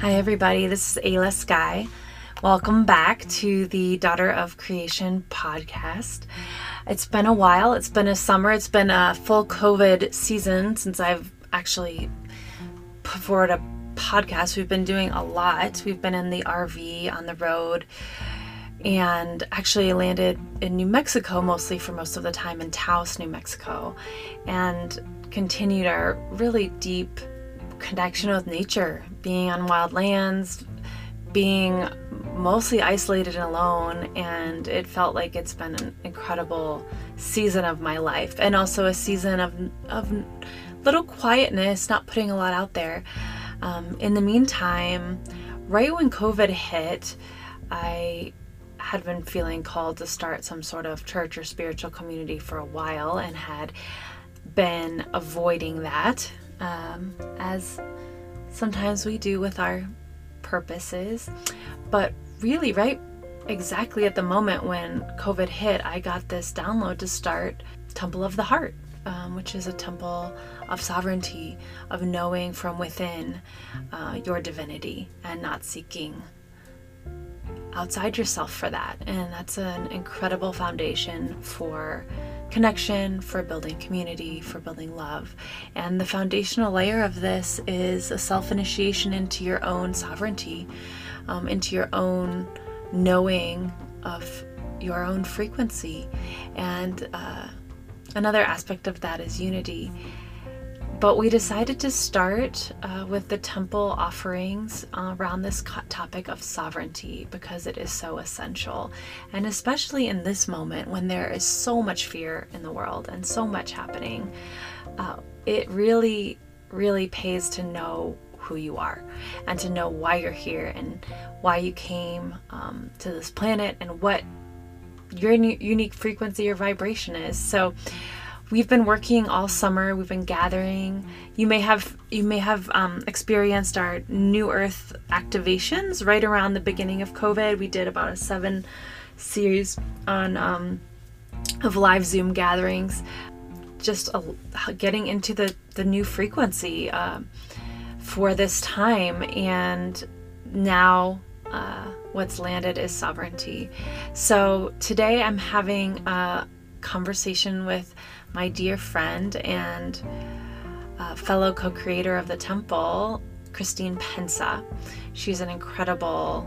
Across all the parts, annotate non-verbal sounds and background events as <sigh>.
Hi, everybody. This is Ayla Sky. Welcome back to the Daughter of Creation podcast. It's been a while. It's been a summer. It's been a full COVID season since I've actually put forward a podcast. We've been doing a lot. We've been in the RV on the road and actually landed in New Mexico mostly for most of the time in Taos, New Mexico, and continued our really deep connection with nature, being on wild lands, being mostly isolated and alone. And it felt like it's been an incredible season of my life and also a season of, of little quietness, not putting a lot out there. Um, in the meantime, right when COVID hit, I had been feeling called to start some sort of church or spiritual community for a while and had been avoiding that um, as sometimes we do with our purposes. But really, right exactly at the moment when COVID hit, I got this download to start Temple of the Heart, um, which is a temple of sovereignty, of knowing from within uh, your divinity and not seeking outside yourself for that. And that's an incredible foundation for connection, for building community, for building love. And the foundational layer of this is a self initiation into your own sovereignty, um, into your own knowing of your own frequency. And uh, another aspect of that is unity but we decided to start uh, with the temple offerings uh, around this topic of sovereignty because it is so essential. And especially in this moment when there is so much fear in the world and so much happening, uh, it really, really pays to know who you are and to know why you're here and why you came um, to this planet and what your unique frequency or vibration is. So, we've been working all summer. We've been gathering. You may have you may have um, experienced our new earth activations right around the beginning of covid. We did about a seven series on um, of live zoom gatherings. Just uh, getting into the the new frequency uh, for this time and now uh, what's landed is sovereignty. So today i'm having a conversation with my dear friend and uh, fellow co creator of the temple, Christine Pensa. She's an incredible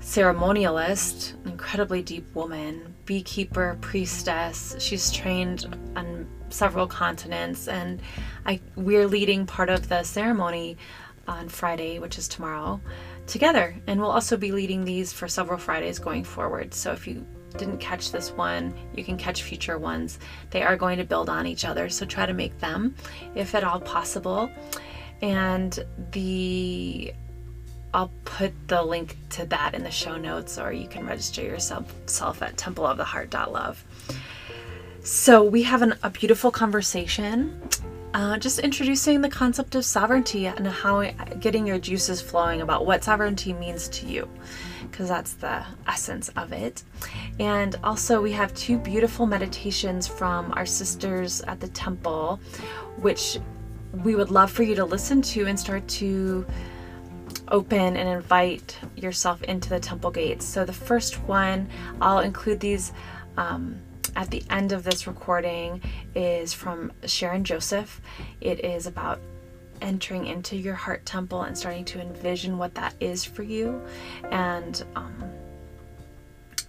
ceremonialist, incredibly deep woman, beekeeper, priestess. She's trained on several continents, and I, we're leading part of the ceremony on Friday, which is tomorrow, together. And we'll also be leading these for several Fridays going forward. So if you didn't catch this one, you can catch future ones. They are going to build on each other, so try to make them if at all possible. And the I'll put the link to that in the show notes, or you can register yourself self at templeoftheheart.love. So we have an, a beautiful conversation, uh, just introducing the concept of sovereignty and how getting your juices flowing about what sovereignty means to you because that's the essence of it. And also, we have two beautiful meditations from our sisters at the temple, which we would love for you to listen to and start to open and invite yourself into the temple gates. So, the first one, I'll include these. Um, at the end of this recording is from Sharon Joseph. It is about entering into your heart temple and starting to envision what that is for you and um,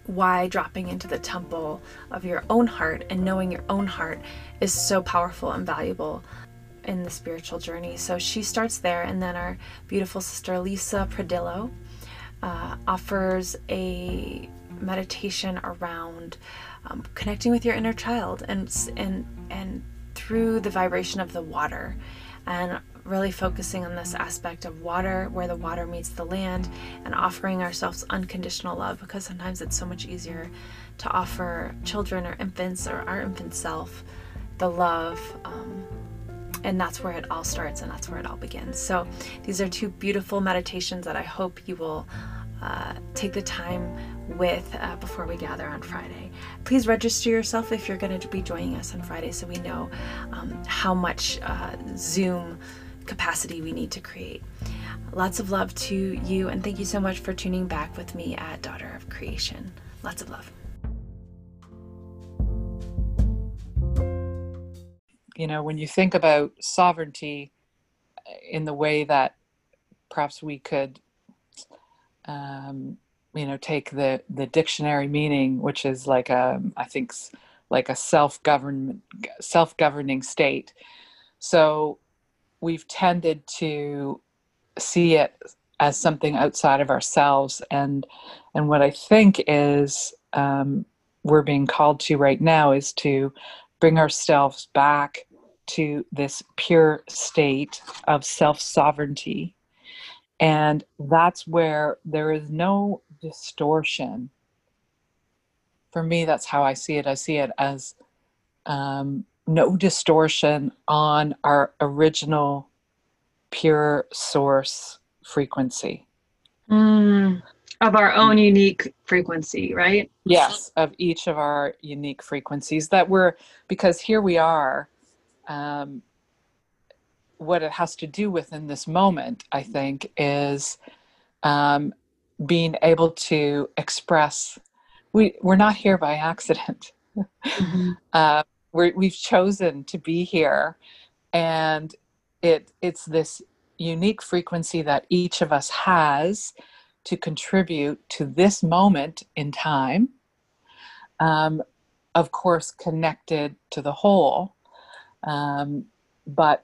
why dropping into the temple of your own heart and knowing your own heart is so powerful and valuable in the spiritual journey. So she starts there, and then our beautiful sister Lisa Pradillo uh, offers a meditation around um, connecting with your inner child and and and through the vibration of the water and really focusing on this aspect of water, where the water meets the land, and offering ourselves unconditional love because sometimes it's so much easier to offer children or infants or our infant self the love. Um, and that's where it all starts and that's where it all begins. So, these are two beautiful meditations that I hope you will uh, take the time with uh, before we gather on Friday. Please register yourself if you're going to be joining us on Friday so we know um, how much uh, Zoom capacity we need to create. Lots of love to you, and thank you so much for tuning back with me at Daughter of Creation. Lots of love. You know, when you think about sovereignty in the way that perhaps we could um, you know take the the dictionary meaning which is like a i think like a self-government self-governing state. So we've tended to see it as something outside of ourselves. And and what i think is um, we're being called to right now is to bring ourselves back to this pure state of self sovereignty and that's where there is no distortion. For me, that's how I see it. I see it as um, no distortion on our original pure source frequency. Mm, of our own unique frequency, right? Yes, of each of our unique frequencies that we're, because here we are, um, what it has to do with in this moment, I think, is um, being able to express. We we're not here by accident. Mm-hmm. <laughs> uh, we have chosen to be here, and it it's this unique frequency that each of us has to contribute to this moment in time. Um, of course, connected to the whole, um, but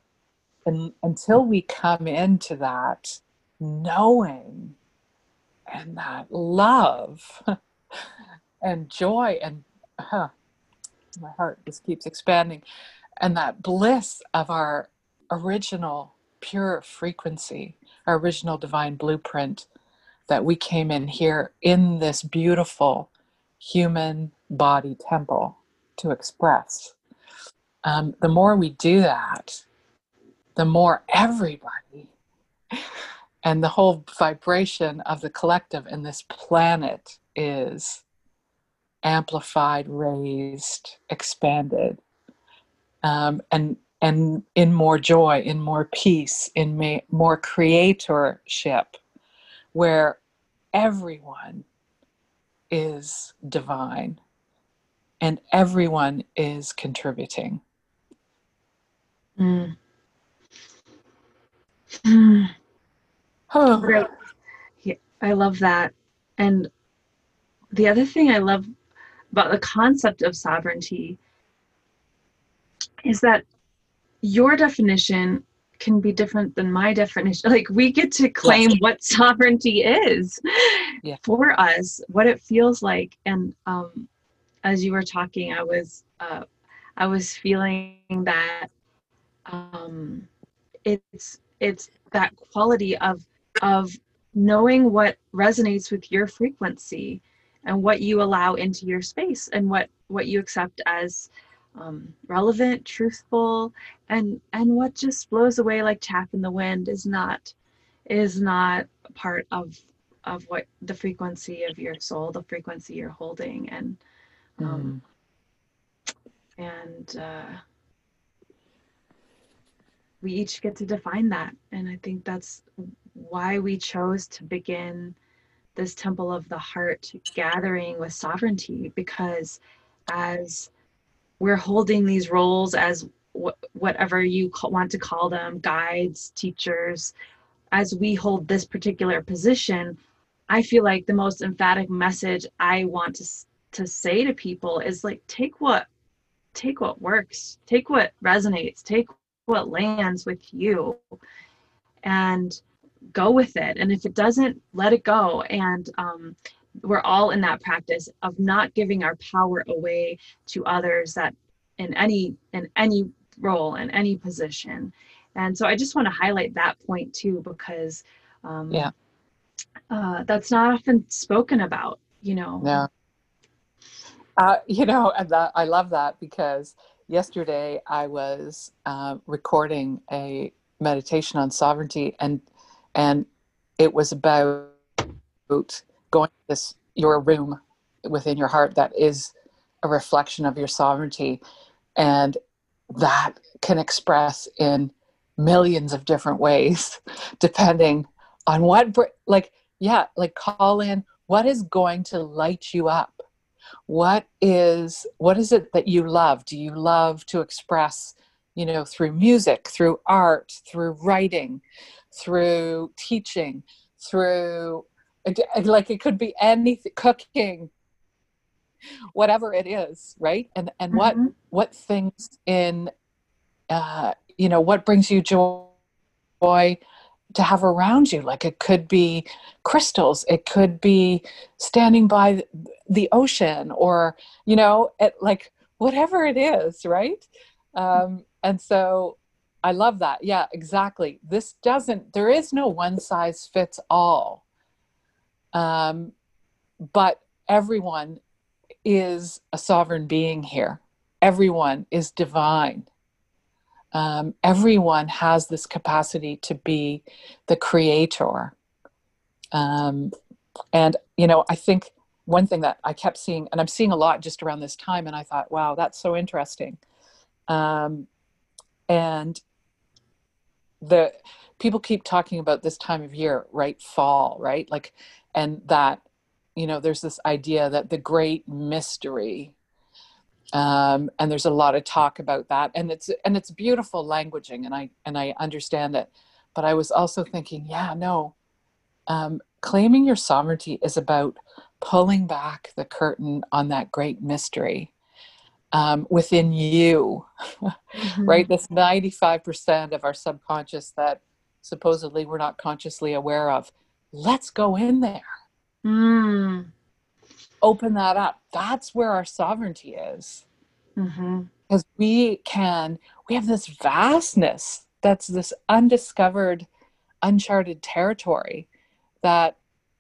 and until we come into that knowing and that love <laughs> and joy and huh, my heart just keeps expanding and that bliss of our original pure frequency our original divine blueprint that we came in here in this beautiful human body temple to express um, the more we do that the more everybody and the whole vibration of the collective in this planet is amplified, raised, expanded, um, and and in more joy, in more peace, in ma- more creatorship, where everyone is divine and everyone is contributing. Mm. <sighs> Oh. Right. Yeah, I love that. And the other thing I love about the concept of sovereignty is that your definition can be different than my definition. <laughs> Like we get to claim yes. what sovereignty is yeah. for us, what it feels like. And um, as you were talking, I was uh, I was feeling that um, it's it's that quality of of knowing what resonates with your frequency and what you allow into your space and what what you accept as um, relevant truthful and and what just blows away like chaff in the wind is not is not part of of what the frequency of your soul the frequency you're holding and um, mm. and uh we each get to define that. And I think that's why we chose to begin this Temple of the Heart gathering with sovereignty, because as we're holding these roles as wh- whatever you want to call them guides, teachers, as we hold this particular position, I feel like the most emphatic message I want to to say to people is like take what take what works, take what resonates, take what lands with you and go with it. And if it doesn't let it go. And um, we're all in that practice of not giving our power away to others that in any in any role in any position. And so i just want to highlight that point too because um, yeah. uh, that's not often spoken about you know? Yeah. Uh, you know and that, i love that because yesterday I was uh, recording a meditation on sovereignty, and and it was about going to this your room within your heart that is a reflection of your sovereignty, and that can express in millions of different ways <laughs> depending on what like yeah like call in what is going to light you up what is what is it that you love do you love to express you know through music through art through writing through teaching through like it could be anything cooking whatever it is right and and mm-hmm. what what things in uh you know what brings you joy to have around you like it could be crystals it could be standing by the ocean or you know it like whatever it is right? Um and so i love that. Yeah exactly. This doesn't there is no one size fits all. Um but everyone is a sovereign being here. Everyone is divine um, everyone has this capacity to be the creator. Um, and, you know, I think one thing that I kept seeing, and I'm seeing a lot just around this time, and I thought, wow, that's so interesting. Um, and the people keep talking about this time of year, right? Fall, right? Like, and that, you know, there's this idea that the great mystery um, and there's a lot of talk about that and it's and it's beautiful languaging and i and i understand it. But i was also thinking yeah no um, claiming your sovereignty is about pulling back the curtain on that great mystery um, within you <laughs> mm-hmm. right this 95% of our subconscious that supposedly we're not consciously aware of let's go in there. Mm open that up. That's where our sovereignty is. Mm-hmm. Because we can, we have this vastness that's this undiscovered, uncharted territory that,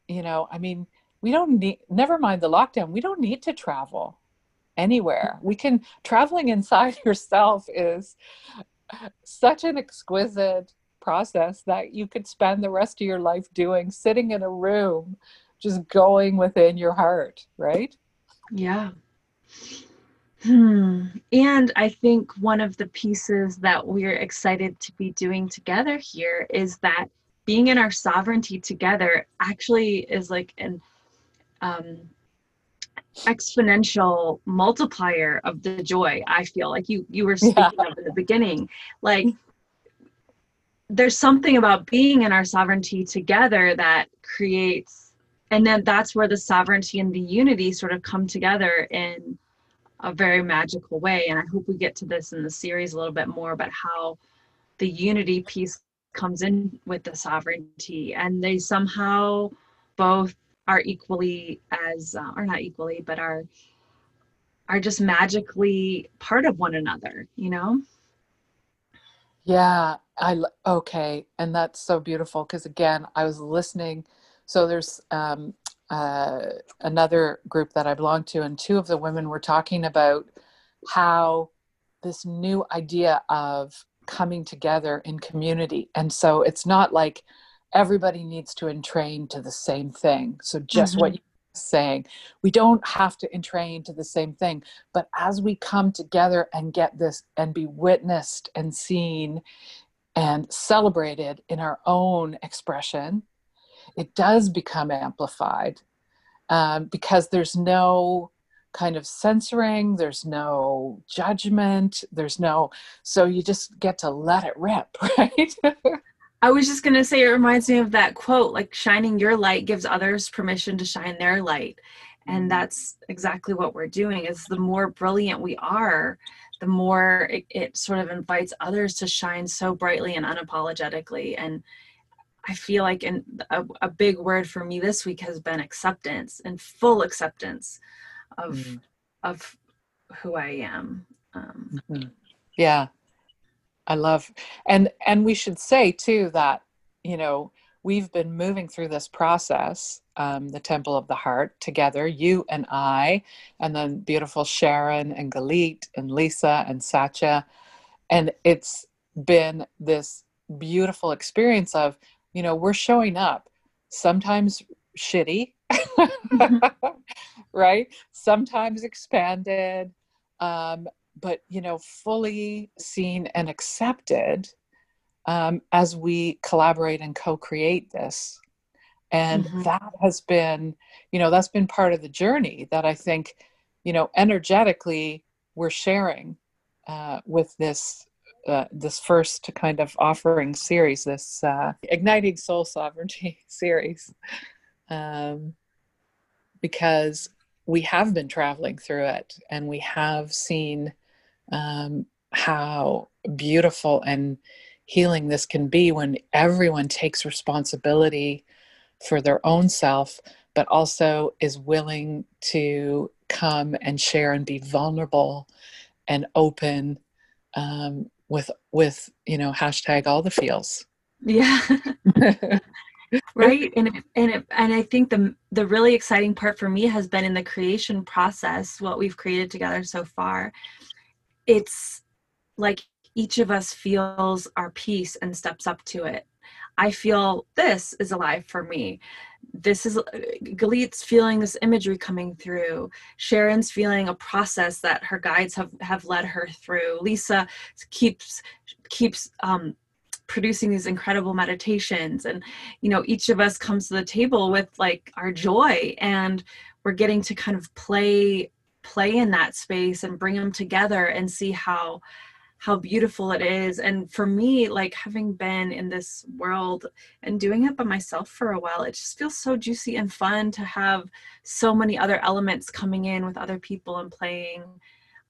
you know, I mean, we don't need, never mind the lockdown, we don't need to travel anywhere. We can, traveling inside <laughs> yourself is such an exquisite process that you could spend the rest of your life doing, sitting in a room just going within your heart, right? Yeah. Hmm. And I think one of the pieces that we're excited to be doing together here is that being in our sovereignty together actually is like an um, exponential multiplier of the joy. I feel like you you were speaking yeah. of in the beginning, like there's something about being in our sovereignty together that creates and then that's where the sovereignty and the unity sort of come together in a very magical way. And i hope we get to this in the series a little bit more about how the unity piece comes in with the sovereignty. And they somehow both are equally as uh, or not equally but are are just magically part of one another you know? Yeah i okay. And that's so beautiful because again i was listening so there's um, uh, another group that I belong to, and two of the women were talking about how this new idea of coming together in community. And so it's not like everybody needs to entrain to the same thing. So just mm-hmm. what you're saying, we don't have to entrain to the same thing. But as we come together and get this and be witnessed and seen and celebrated in our own expression, it does become amplified um, because there's no kind of censoring, there's no judgment, there's no, so you just get to let it rip, <laughs> right? I was just going to say, it reminds me of that quote like, shining your light gives others permission to shine their light. And mm-hmm. that's exactly what we're doing is the more brilliant we are, the more it, it sort of invites others to shine so brightly and unapologetically. And I feel like in, a, a, big word for me this week has been acceptance and full acceptance of mm-hmm. of who I am. Um, mm-hmm. Yeah, I love and and we should say too that you know we've been moving through this process, um, the Temple of the Heart, together, you and I, and then beautiful Sharon and Galit and Lisa and Satya, and it's been this beautiful experience of you know we're showing up sometimes shitty <laughs> right? Sometimes expanded um, but you know fully seen and accepted um, as we collaborate and co-create this. And mm-hmm. that has been you know that's been part of the journey that i think you know energetically we're sharing uh, with this uh, this first kind of offering series this uh, igniting soul sovereignty <laughs> series. Um, because we have been traveling through it and we have seen um, how beautiful and healing this can be when everyone takes responsibility for their own self, but also is willing to come and share and be vulnerable and open um, with with you know hashtag all the feels. Yeah. <laughs> <laughs> right and it, and it, and i think the the really exciting part for me has been in the creation process what we've created together so far it's like each of us feels our piece and steps up to it I feel this is alive for me. This is Galit's feeling this imagery coming through. Sharon's feeling a process that her guides have, have led her through. Lisa keeps keeps um, producing these incredible meditations and you know each of us comes to the table with like our joy and we're getting to kind of play play in that space and bring them together and see how how beautiful it is. And for me like having been in this world and doing it by myself for a while it just feels so juicy and fun to have so many other elements coming in with other people and playing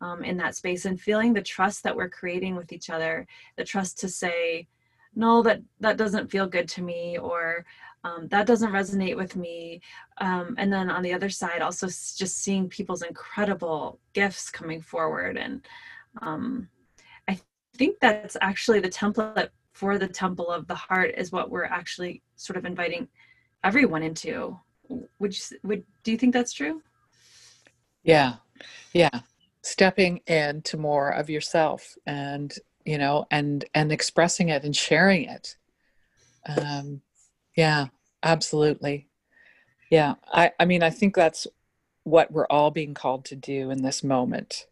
um, in that space and feeling the trust that we're creating with each other the trust to say no that that doesn't feel good to me or um, that doesn't resonate with me. Um, and then on the other side also just seeing people's incredible gifts coming forward and um, think that's actually the template for the temple of the heart is what we're actually sort of inviting everyone into. Would you would do you think that's true? Yeah. Yeah. Stepping into more of yourself and you know and and expressing it and sharing it. Um yeah absolutely. Yeah i i mean i think that's what we're all being called to do in this moment.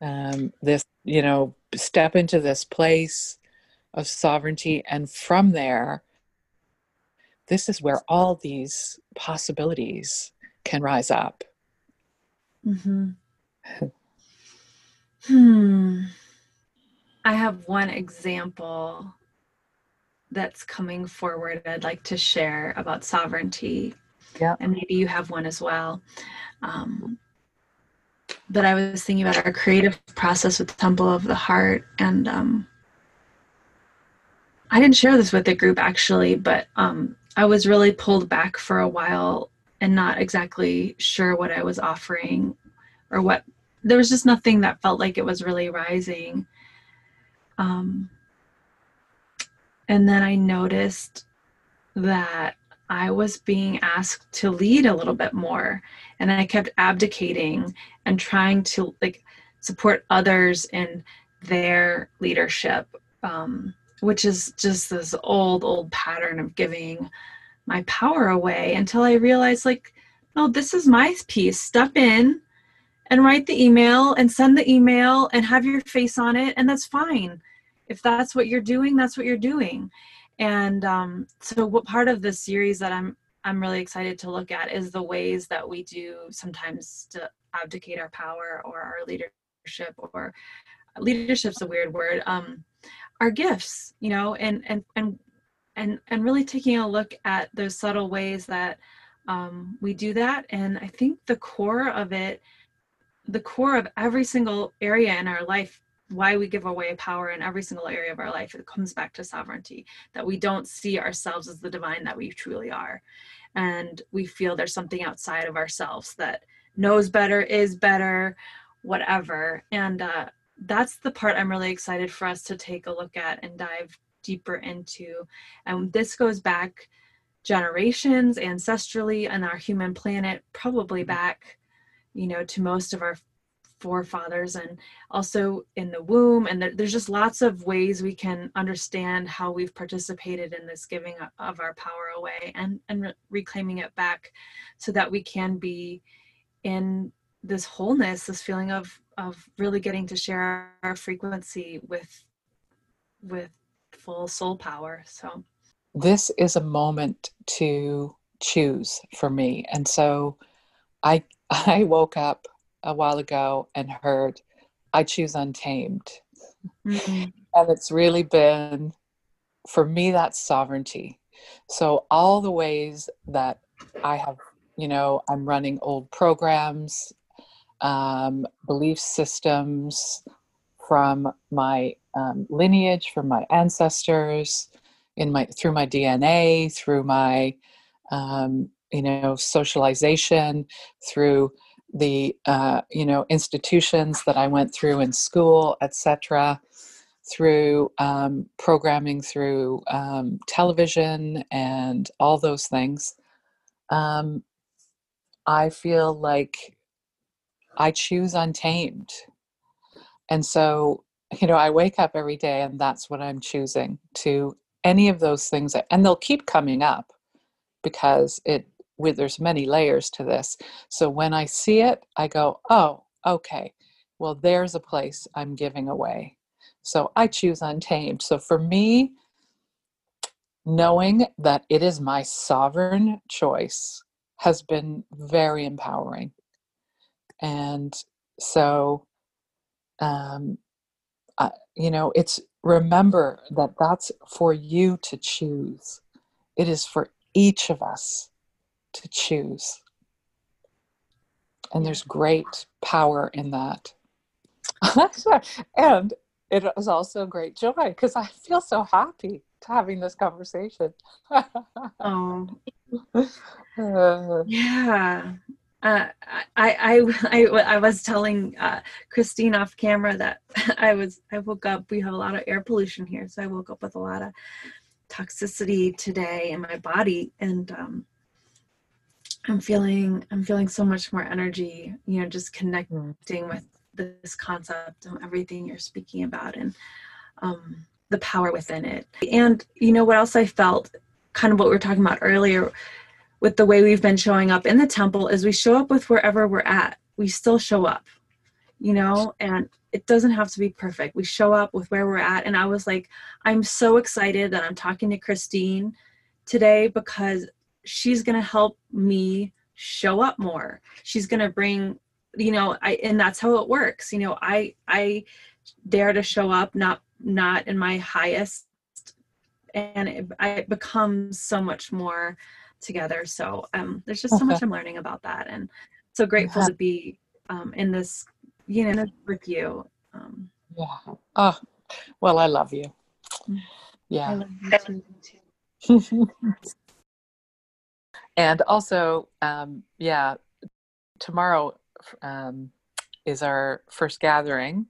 Um, this you know step into this place of sovereignty and from there this is where all these possibilities can rise up. Mm-hmm. <laughs> hmm. I have one example that's coming forward i'd like to share about sovereignty. Yeah. And maybe you have one as well. Um, that I was thinking about our creative process with Temple of the Heart, and um, I didn't share this with the group actually, but um, I was really pulled back for a while and not exactly sure what I was offering or what. There was just nothing that felt like it was really rising. Um, and then I noticed that I was being asked to lead a little bit more. And I kept abdicating and trying to like support others in their leadership um, which is just this old old pattern of giving my power away until I realized like no this is my piece. Step in and write the email and send the email and have your face on it and that's fine. If that's what you're doing that's what you're doing and um, so what part of this series that i'm i'm really excited to look at is the ways that we do sometimes to abdicate our power or our leadership or leadership's a weird word um our gifts you know and and and and and really taking a look at those subtle ways that um, we do that. And i think the core of it the core of every single area in our life why we give away power in every single area of our life it comes back to sovereignty that we don't see ourselves as the divine that we truly are. And we feel there's something outside of ourselves that knows better is better whatever. And uh, that's the part i'm really excited for us to take a look at and dive deeper into. And this goes back generations ancestrally on our human planet probably back you know to most of our forefathers and also in the womb and there's just lots of ways we can understand how we've participated in this giving of our power away and and re- reclaiming it back so that we can be in this wholeness this feeling of of really getting to share our frequency with with full soul power. So this is a moment to choose for me. And so I <laughs> I woke up a while ago and heard I choose untamed. Mm-hmm. And it's really been for me that's sovereignty. So all the ways that I have, you know, I'm running old programs, um, belief systems from my um, lineage, from my ancestors, in my through my DNA, through my um, you know socialization, through the uh, you know institutions that I went through in school, etc. Through um, programming, through um, television, and all those things, um, I feel like I choose untamed. And so, you know, I wake up every day and that's what I'm choosing to any of those things. And they'll keep coming up because it, with, there's many layers to this. So when I see it, I go, oh, okay, well, there's a place I'm giving away. So I choose untamed. So for me, knowing that it is my sovereign choice has been very empowering. And so, um, I, you know, it's remember that that's for you to choose. It is for each of us to choose. And there's great power in that. <laughs> and it is also great joy because I feel so happy to having this conversation. oh, <laughs> uh, yeah. Uh, I, I, I, I was telling uh, Christine off camera that <laughs> I was I woke up. We have a lot of air pollution here, so I woke up with a lot of toxicity today in my body, and um, I'm feeling I'm feeling so much more energy. You know, just connecting with this concept and everything you're speaking about, and um, the power within it. And you know what else I felt, kind of what we were talking about earlier with the way we've been showing up in the temple is we show up with wherever we're at. We still show up, you know, and it doesn't have to be perfect. We show up with where we're at. And I was like, I'm so excited that I'm talking to Christine today because she's going to help me show up more. She's going to bring, you know, I, and that's how it works. You know, I, I dare to show up, not, not in my highest and it, it becomes so much more together. So um, there's just so much I'm learning about that, and so grateful yeah. to be um, in this, you know, with you. Um, yeah. Oh, well, I love you. Mm. Yeah. I love you too. <laughs> and also, um, yeah, tomorrow um, is our first gathering,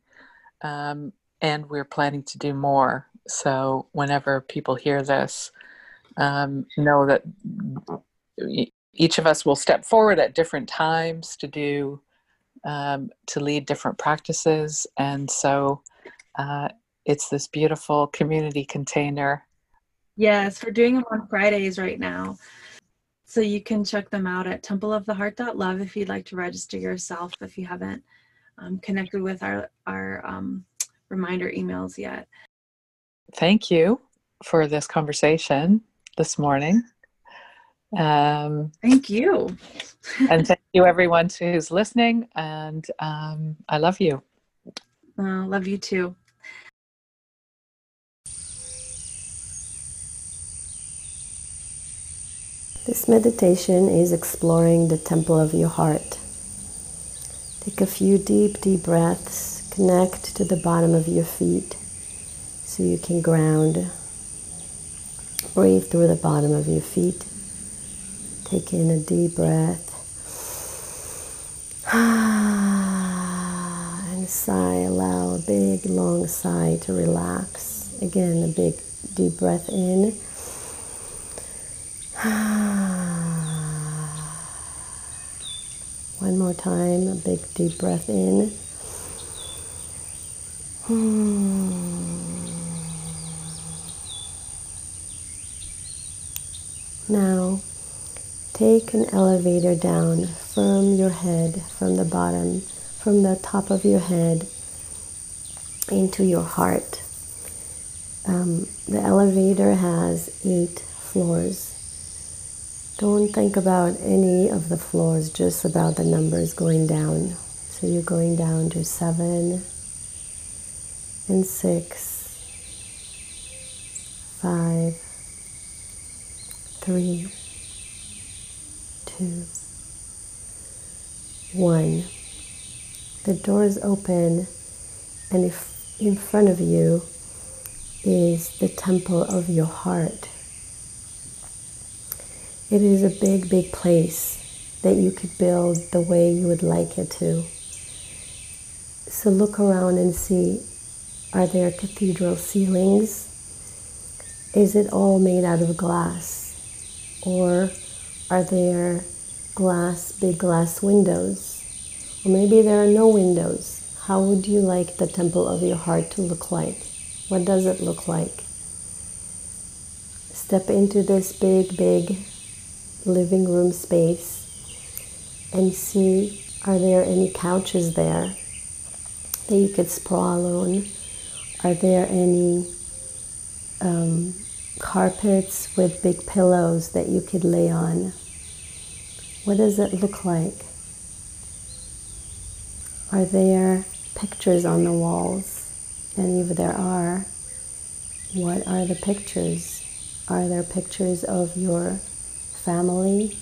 um, and we're planning to do more. So whenever people hear this, um, know that each of us will step forward at different times to do um, to lead different practices. And so uh, it's this beautiful community container. Yes we're doing them on fridays right now so you can check them out at templeoftheheart.love if you'd like to register yourself if you haven't um, connected with our our um, reminder emails yet thank you for this conversation this morning. Um, thank you. and thank you, everyone who's listening. And um, I love you. Uh, love you too. This meditation is exploring the temple of your heart. Take a few deep, deep breaths. Connect to the bottom of your feet so you can ground Breathe through the bottom of your feet. Take in a deep breath. <sighs> And sigh, allow a big long sigh to relax. Again, a big deep breath in. <sighs> One more time, a big deep breath in. Now, take an elevator down from your head, from the bottom, from the top of your head into your heart. Um, the elevator has eight floors. Don't think about any of the floors, just about the numbers going down. So you're going down to seven and six, five, three, two, one. The doors open, and if in front of you is the temple of your heart. It is a big, big place that you could build the way you would like it to. So look around and see are there cathedral ceilings? Is it all made out of glass? Or are there glass, big glass windows? Or maybe there are no windows. How would you like the temple of your heart to look like? What does it look like? Step into this big, big living room space and see are there any couches there that you could sprawl on? Are there any um, carpets with big pillows that you could lay on? What does it look like? Are there pictures on the walls? And if there are, what are the pictures? Are there pictures of your family,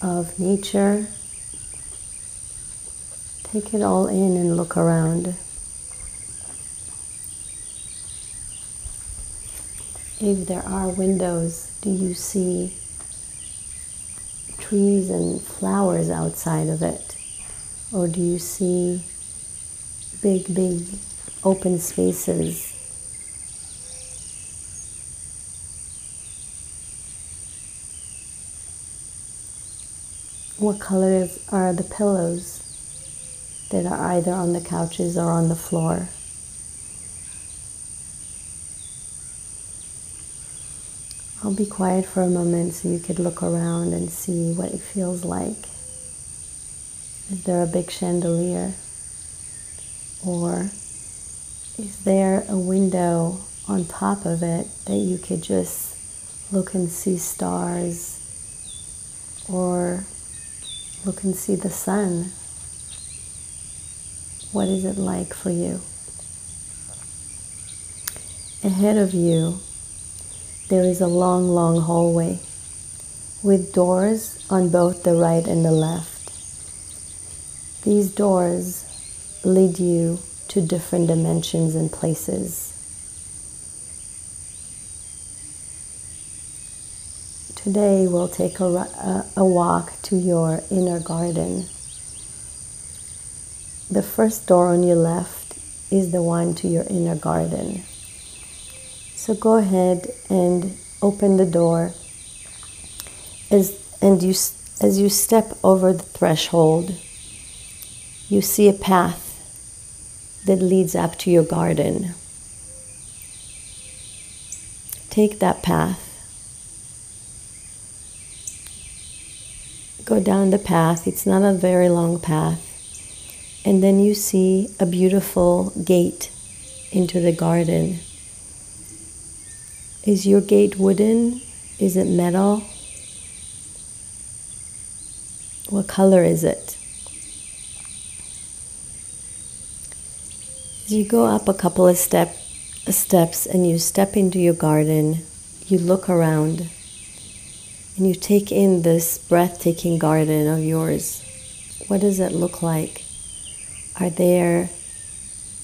of nature? Take it all in and look around. If there are windows, do you see trees and flowers outside of it? Or do you see big, big open spaces. What colors are the pillows that are either on the couches or on the floor? I'll be quiet for a moment so you could look around and see what it feels like. Is there a big chandelier? Or is there a window on top of it that you could just look and see stars or look and see the sun? What is it like for you? Ahead of you, there is a long, long hallway with doors on both the right and the left. These doors lead you to different dimensions and places. Today we'll take a, a, a, walk to your inner garden. The first door on your left is the one to your inner garden. So go ahead and open the door as, and you, as you step over the threshold you see a path that leads up to your garden. Take that path. Go down the path. It's not a very long path. And then you see a beautiful gate into the garden. Is your gate wooden? Is it metal? What color is it? As you go up a couple of step, steps and you step into your garden, you look around and you take in this breathtaking garden of yours. What does it look like? Are there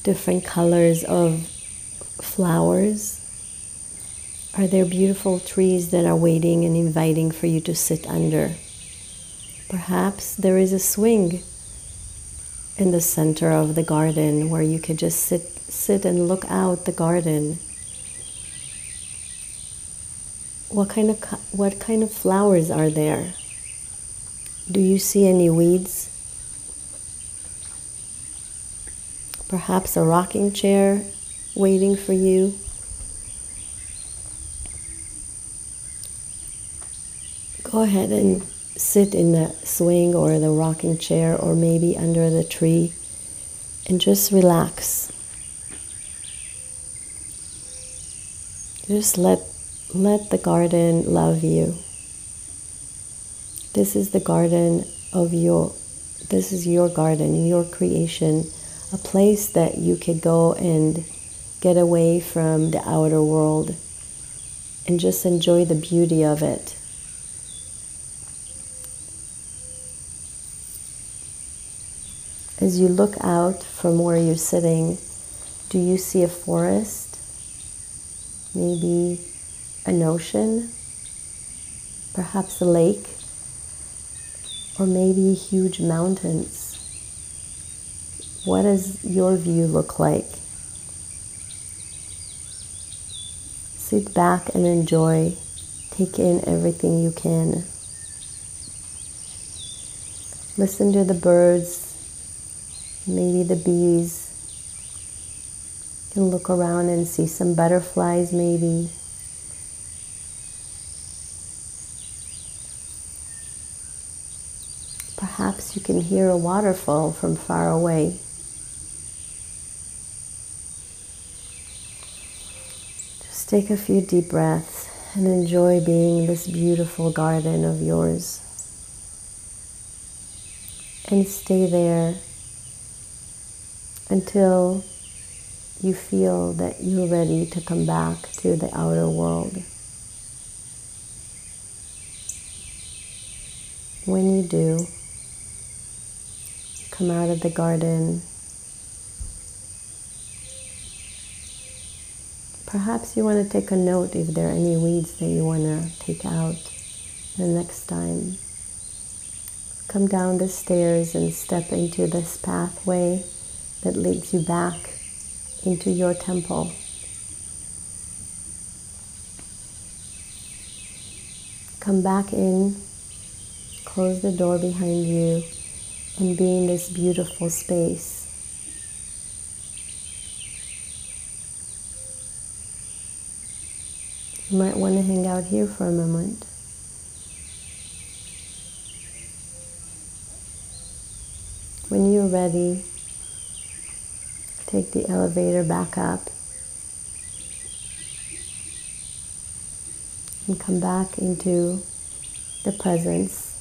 different colors of flowers? Are there beautiful trees that are waiting and inviting for you to sit under? Perhaps there is a swing in the center of the garden where you could just sit sit and look out the garden what kind of what kind of flowers are there? Do you see any weeds? Perhaps a rocking chair waiting for you? Go ahead and sit in the swing or the rocking chair or maybe under the tree and just relax. Just let let the garden love you. This is the garden of your this is your garden, your creation, a place that you could go and get away from the outer world and just enjoy the beauty of it. As you look out from where you're sitting, do you see a forest? Maybe an ocean? Perhaps a lake? Or maybe huge mountains? What does your view look like? Sit back and enjoy. Take in everything you can. Listen to the birds, maybe the bees. You can look around and see some butterflies, maybe. Perhaps you can hear a waterfall from far away. Just take a few deep breaths and enjoy being this beautiful garden of yours. And stay there until you feel that you're ready to come back to the outer world. When you do, come out of the garden. Perhaps you want to take a note if there are any weeds that you want to take out the next time. Come down the stairs and step into this pathway that leads you back into your temple. Come back in, close the door behind you, and be in this beautiful space. You might want to hang out here for a moment. When you're ready, take the elevator back up and come back into the presence,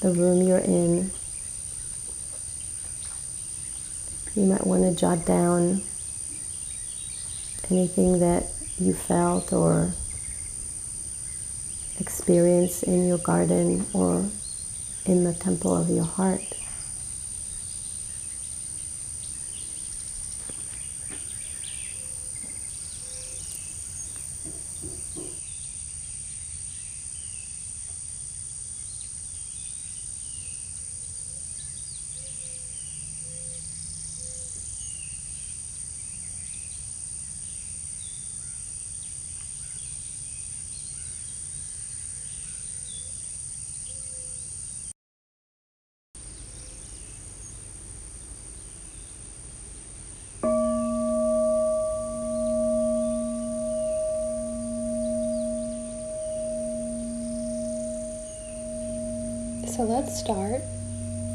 the room you're in. You might want to jot down anything that you felt or experienced in your garden or in the temple of your heart. So let's start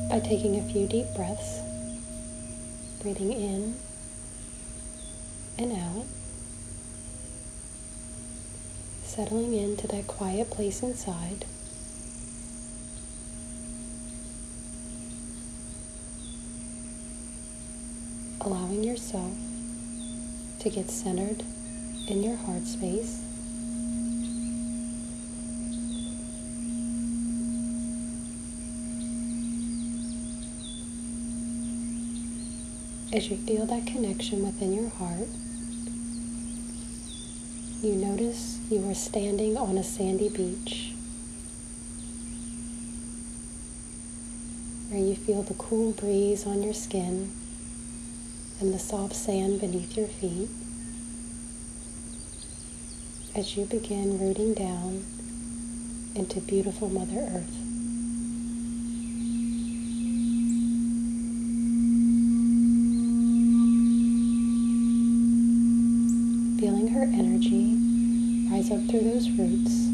by taking a few deep breaths, breathing in and out, settling into that quiet place inside. Allowing yourself to get centered in your heart space. As you feel that connection within your heart, you notice you are standing on a sandy beach where you feel the cool breeze on your skin and the soft sand beneath your feet as you begin rooting down into beautiful Mother Earth. Through those roots,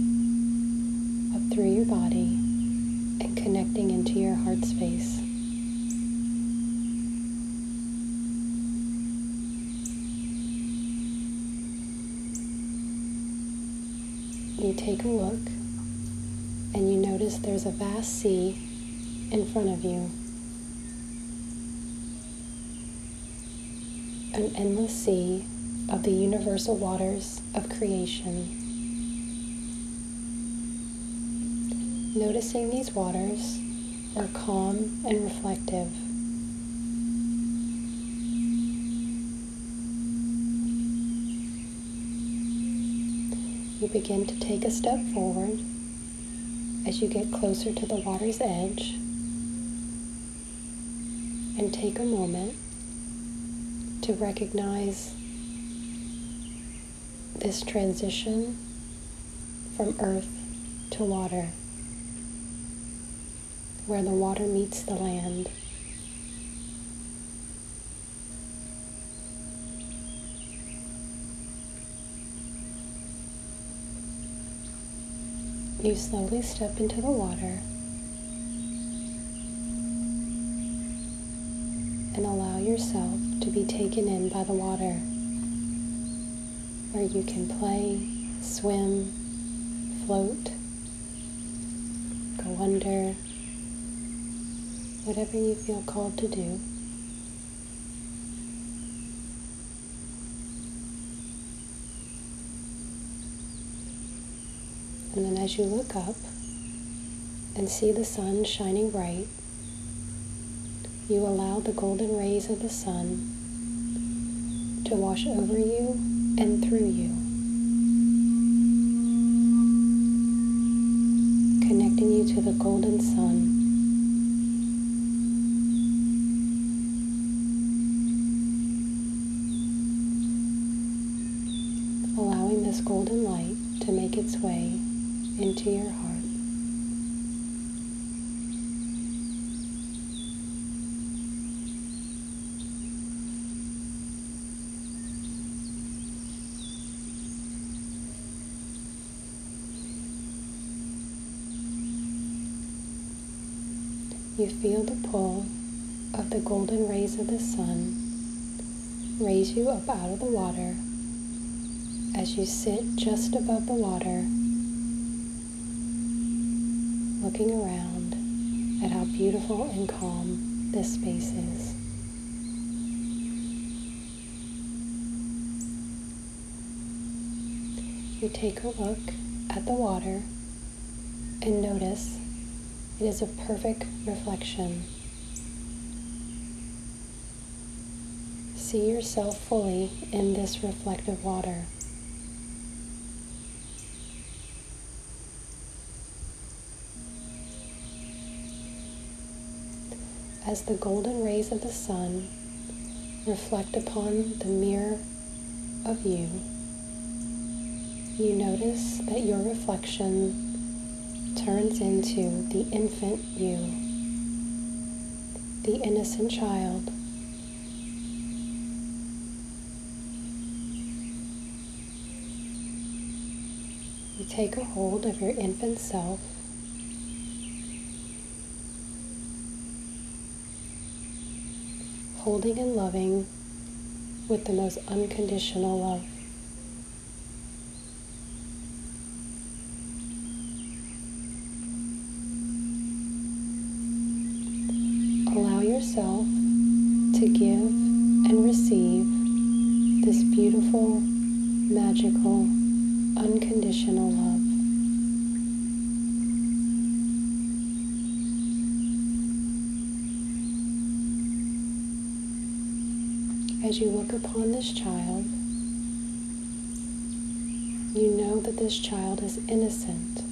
up through your body, and connecting into your heart space. you take a look and you notice there's a vast sea in front of you. An endless sea of the universal waters of creation. Noticing these waters are calm and reflective. You begin to take a step forward as you get closer to the water's edge and take a moment to recognize this transition from earth to water, where the water meets the land. You slowly step into the water and allow yourself to be taken in by the water, where you can play, swim, float, go under, whatever you feel called to do. And then as you look up and see the sun shining bright, you allow the golden rays of the sun to wash over you and through you, connecting you to the golden sun. Feel the pull of the golden rays of the sun raise you up out of the water as you sit just above the water looking around at how beautiful and calm this space is. You take a look at the water and notice it is a perfect reflection. See yourself fully in this reflective water. as the golden rays of the sun reflect upon the mirror of you, you notice that your reflection turns into the infant you, the innocent child. You take a hold of your infant self holding and loving with the most unconditional love. As you look upon this child, you know that this child is innocent,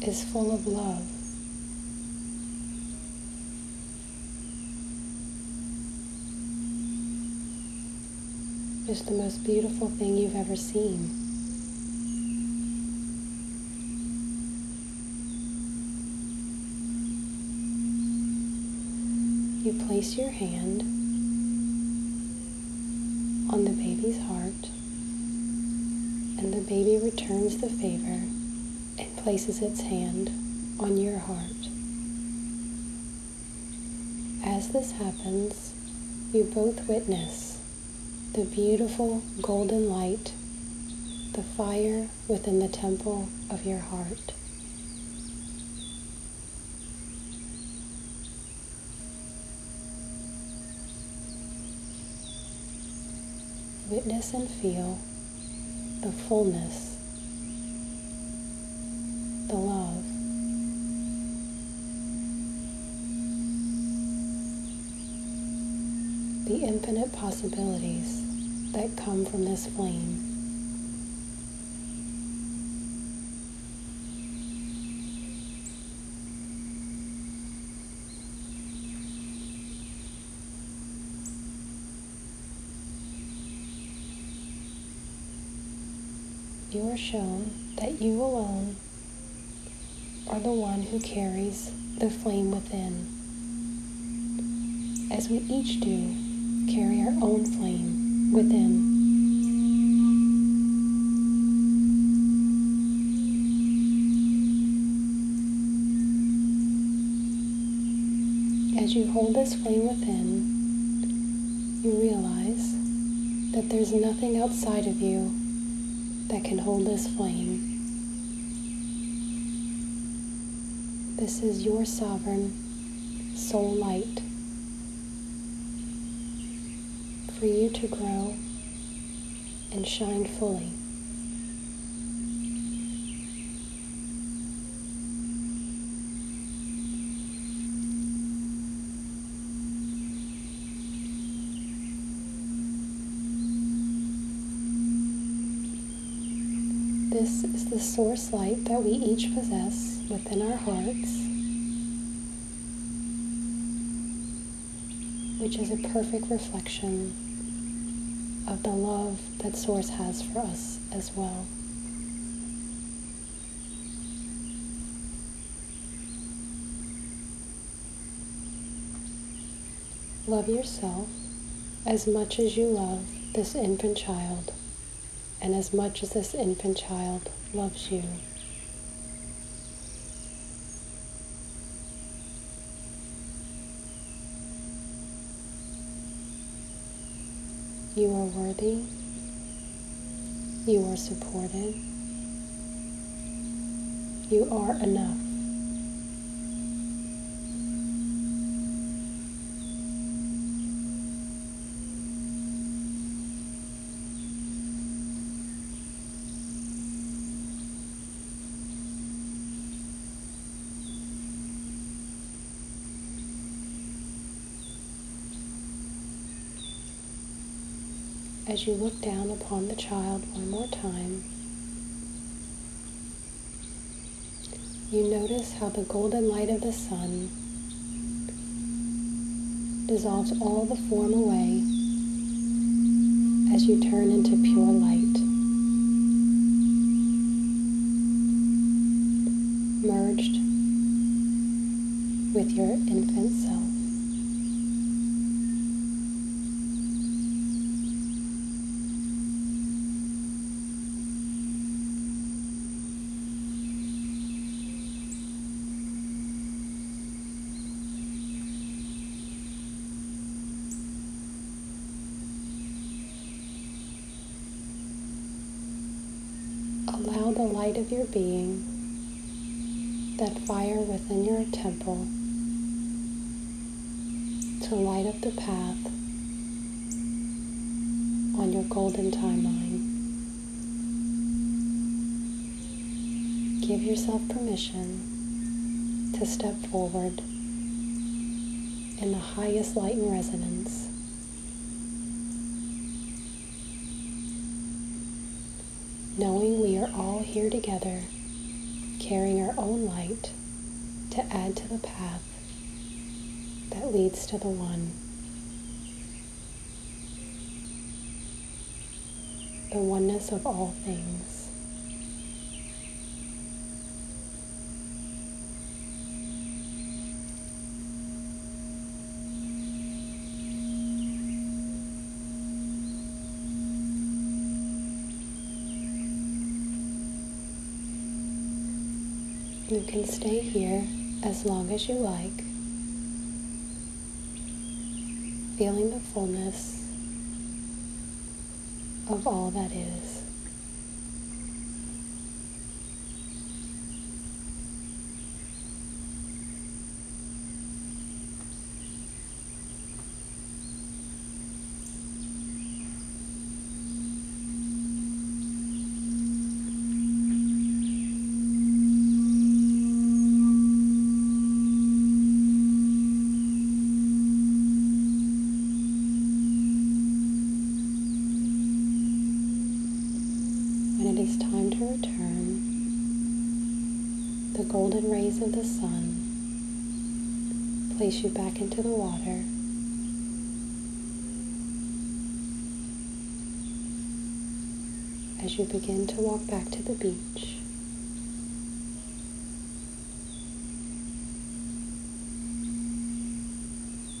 is full of love. Is the most beautiful thing you've ever seen. Place your hand on the baby's heart, and the baby returns the favor and places its hand on your heart. As this happens, you both witness the beautiful golden light the fire within the temple of your heart. Witness and feel the fullness, the love. The infinite possibilities that come from this flame. You are shown that you alone are the one who carries the flame within. As we each do carry our own flame within. As you hold this flame within, you realize that there's nothing outside of you that can hold this flame. This is your sovereign soul light for you to grow and shine fully. This is the source light that we each possess within our hearts, which is a perfect reflection of the love that Source has for us as well. Love yourself as much as you love this infant child and as much as this infant child loves you. You are worthy. You are supported. You are enough. As you look down upon the child one more time, you notice how the golden light of the sun dissolves all the form away as you turn into pure light. Merged with your infant self. The light of your being, that fire within your temple, to light up the path on your golden timeline. Give yourself permission to step forward in the highest light and resonance. knowing we are here together, carrying our own light to add to the path that leads to the one. The oneness of all things. Can stay here as long as you like, feeling the fullness of all that is. Rays of the sun place you back into the water. As you begin to walk back to the beach,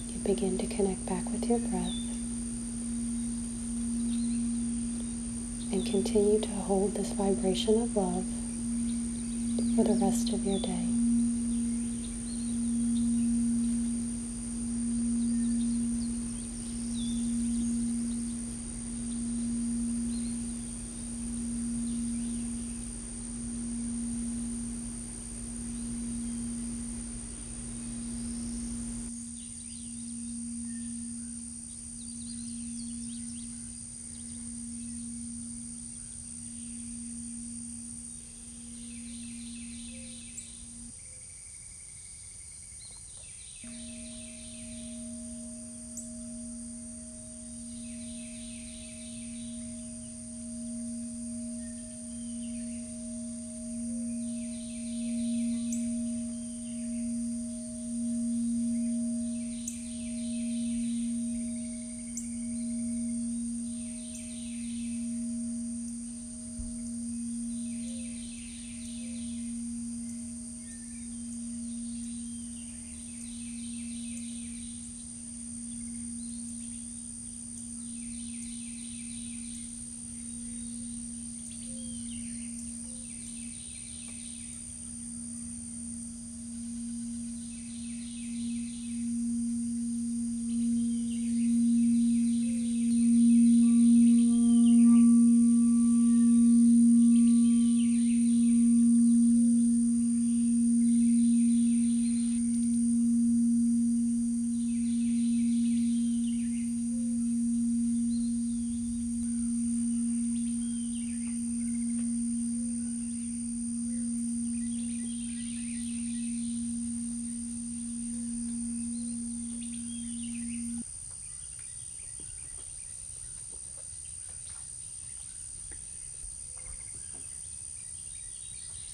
you begin to connect back with your breath and continue to hold this vibration of love for the rest of your day.